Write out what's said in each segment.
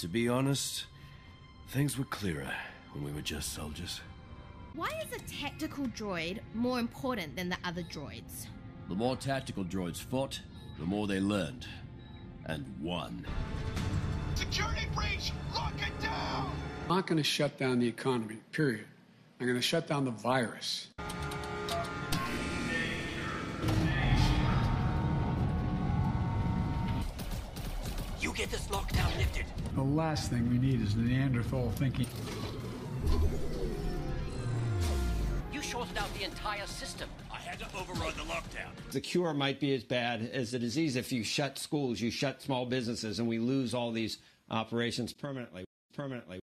To be honest, things were clearer when we were just soldiers. Why is a tactical droid more important than the other droids? The more tactical droids fought, the more they learned. And won. Security breach! Lock it down! I'm not going to shut down the economy, period. I'm going to shut down the virus. Get this lockdown lifted. The last thing we need is Neanderthal thinking. You shorted out the entire system. I had to override the lockdown. The cure might be as bad as the disease if you shut schools, you shut small businesses, and we lose all these operations permanently. Permanently. Permanently.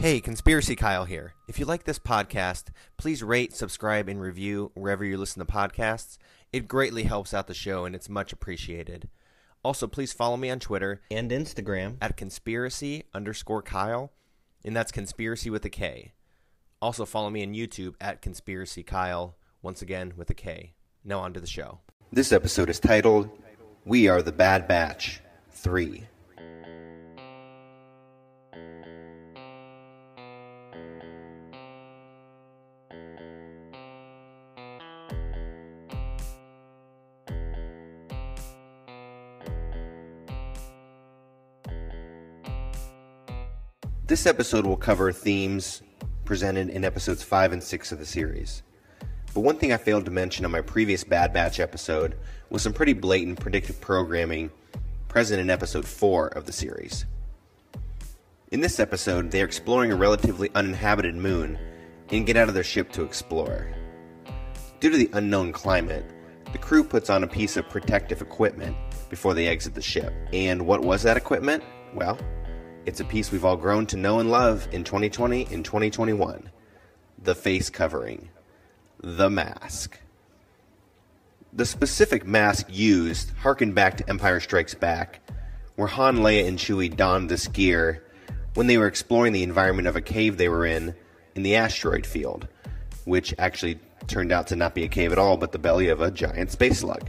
Hey, Conspiracy Kyle here. If you like this podcast, please rate, subscribe, and review wherever you listen to podcasts. It greatly helps out the show and it's much appreciated. Also, please follow me on Twitter And Instagram. at conspiracy underscore Kyle, and that's conspiracy with a K. Also, follow me on YouTube at conspiracy Kyle, once again with a K. Now, on to the show. This episode is titled We Are the Bad Batch 3. This episode will cover themes presented in episodes 5 and 6 of the series. But one thing I failed to mention on my previous Bad Batch episode was some pretty blatant predictive programming present in episode 4 of the series. In this episode, they are exploring a relatively uninhabited moon and get out of their ship to explore. Due to the unknown climate, the crew puts on a piece of protective equipment before they exit the ship. And what was that equipment? Well, it's a piece we've all grown to know and love in 2020 and 2021 the face covering the mask. The specific mask used harkened back to Empire Strikes Back, where Han, Leia, and Chewie donned this gear when they were exploring the environment of a cave they were in in the asteroid field, which actually turned out to not be a cave at all, but the belly of a giant space slug.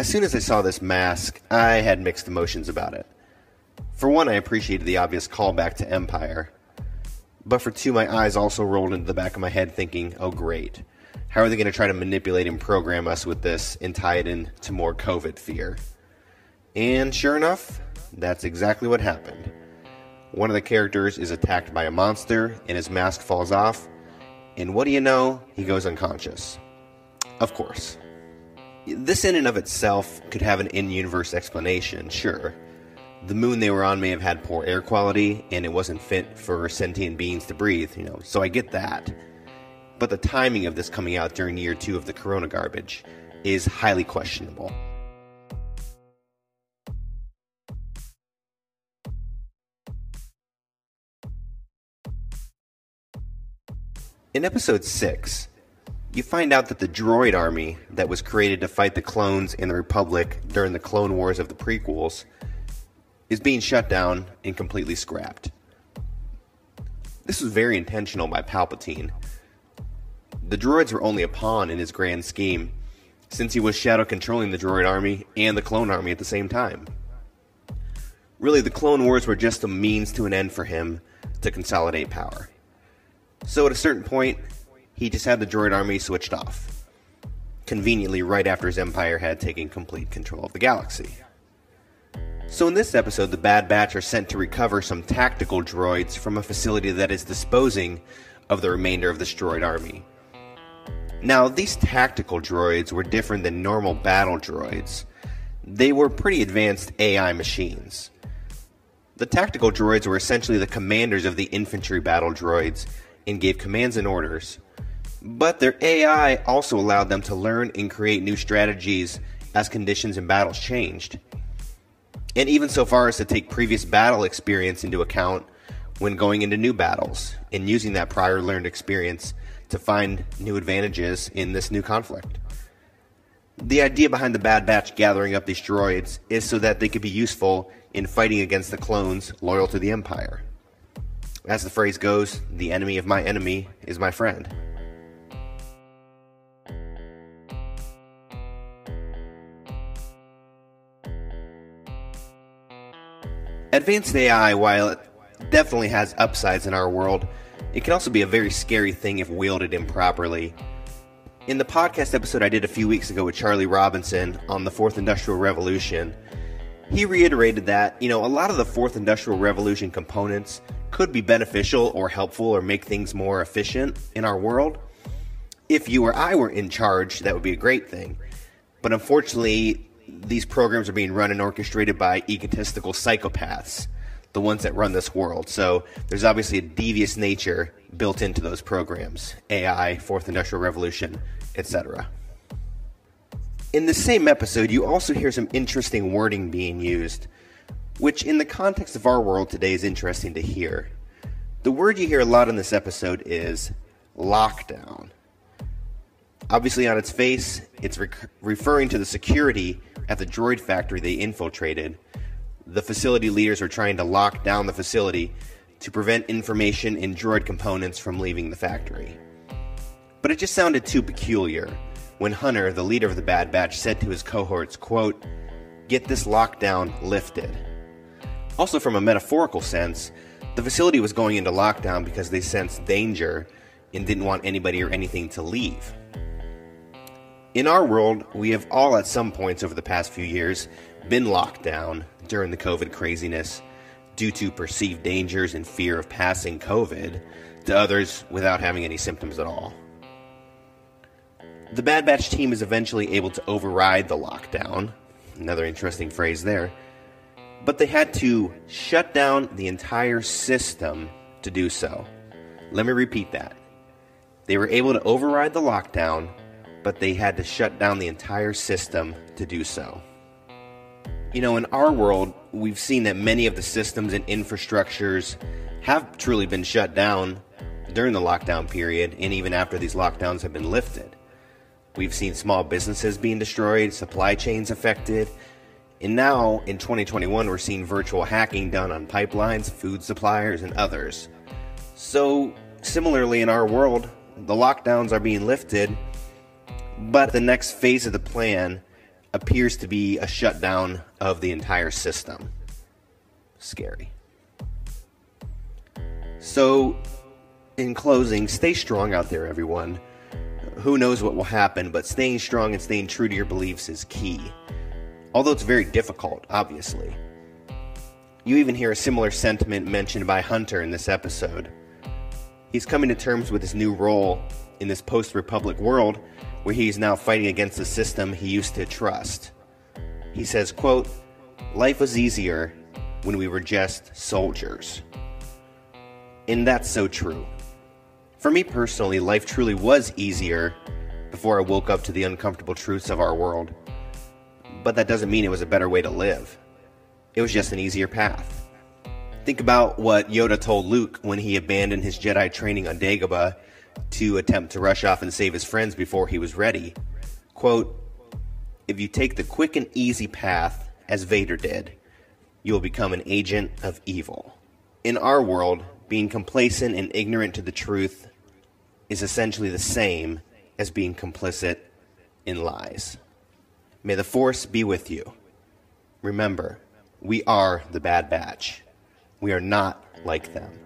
As soon as I saw this mask, I had mixed emotions about it. For one, I appreciated the obvious callback to Empire, but for two, my eyes also rolled into the back of my head thinking, oh great, how are they going to try to manipulate and program us with this and tie it into more COVID fear? And sure enough, that's exactly what happened. One of the characters is attacked by a monster and his mask falls off, and what do you know? He goes unconscious. Of course. This, in and of itself, could have an in universe explanation, sure. The moon they were on may have had poor air quality, and it wasn't fit for sentient beings to breathe, you know, so I get that. But the timing of this coming out during year two of the corona garbage is highly questionable. In episode 6, you find out that the droid army that was created to fight the clones in the Republic during the Clone Wars of the prequels is being shut down and completely scrapped. This was very intentional by Palpatine. The droids were only a pawn in his grand scheme, since he was shadow controlling the droid army and the clone army at the same time. Really, the Clone Wars were just a means to an end for him to consolidate power. So at a certain point, he just had the droid army switched off. Conveniently, right after his empire had taken complete control of the galaxy. So, in this episode, the Bad Batch are sent to recover some tactical droids from a facility that is disposing of the remainder of the droid army. Now, these tactical droids were different than normal battle droids. They were pretty advanced AI machines. The tactical droids were essentially the commanders of the infantry battle droids and gave commands and orders. But their AI also allowed them to learn and create new strategies as conditions and battles changed. And even so far as to take previous battle experience into account when going into new battles and using that prior learned experience to find new advantages in this new conflict. The idea behind the Bad Batch gathering up these droids is so that they could be useful in fighting against the clones loyal to the Empire. As the phrase goes, the enemy of my enemy is my friend. Advanced AI, while it definitely has upsides in our world, it can also be a very scary thing if wielded improperly. In the podcast episode I did a few weeks ago with Charlie Robinson on the Fourth Industrial Revolution, he reiterated that, you know, a lot of the Fourth Industrial Revolution components could be beneficial or helpful or make things more efficient in our world. If you or I were in charge, that would be a great thing. But unfortunately, these programs are being run and orchestrated by egotistical psychopaths, the ones that run this world. So there's obviously a devious nature built into those programs AI, Fourth Industrial Revolution, etc. In the same episode, you also hear some interesting wording being used, which in the context of our world today is interesting to hear. The word you hear a lot in this episode is lockdown. Obviously, on its face, it's re- referring to the security at the droid factory they infiltrated. The facility leaders are trying to lock down the facility to prevent information and droid components from leaving the factory. But it just sounded too peculiar when Hunter, the leader of the Bad Batch, said to his cohorts, quote, Get this lockdown lifted. Also, from a metaphorical sense, the facility was going into lockdown because they sensed danger and didn't want anybody or anything to leave. In our world, we have all at some points over the past few years been locked down during the COVID craziness due to perceived dangers and fear of passing COVID to others without having any symptoms at all. The Bad Batch team is eventually able to override the lockdown, another interesting phrase there, but they had to shut down the entire system to do so. Let me repeat that. They were able to override the lockdown but they had to shut down the entire system to do so. You know, in our world, we've seen that many of the systems and infrastructures have truly been shut down during the lockdown period and even after these lockdowns have been lifted. We've seen small businesses being destroyed, supply chains affected, and now in 2021 we're seeing virtual hacking done on pipelines, food suppliers, and others. So, similarly in our world, the lockdowns are being lifted but the next phase of the plan appears to be a shutdown of the entire system. Scary. So, in closing, stay strong out there, everyone. Who knows what will happen, but staying strong and staying true to your beliefs is key. Although it's very difficult, obviously. You even hear a similar sentiment mentioned by Hunter in this episode. He's coming to terms with his new role in this post Republic world where he's now fighting against the system he used to trust. He says, quote, Life was easier when we were just soldiers. And that's so true. For me personally, life truly was easier before I woke up to the uncomfortable truths of our world. But that doesn't mean it was a better way to live. It was just an easier path. Think about what Yoda told Luke when he abandoned his Jedi training on Dagobah to attempt to rush off and save his friends before he was ready. Quote, If you take the quick and easy path, as Vader did, you will become an agent of evil. In our world, being complacent and ignorant to the truth is essentially the same as being complicit in lies. May the Force be with you. Remember, we are the Bad Batch. We are not like them.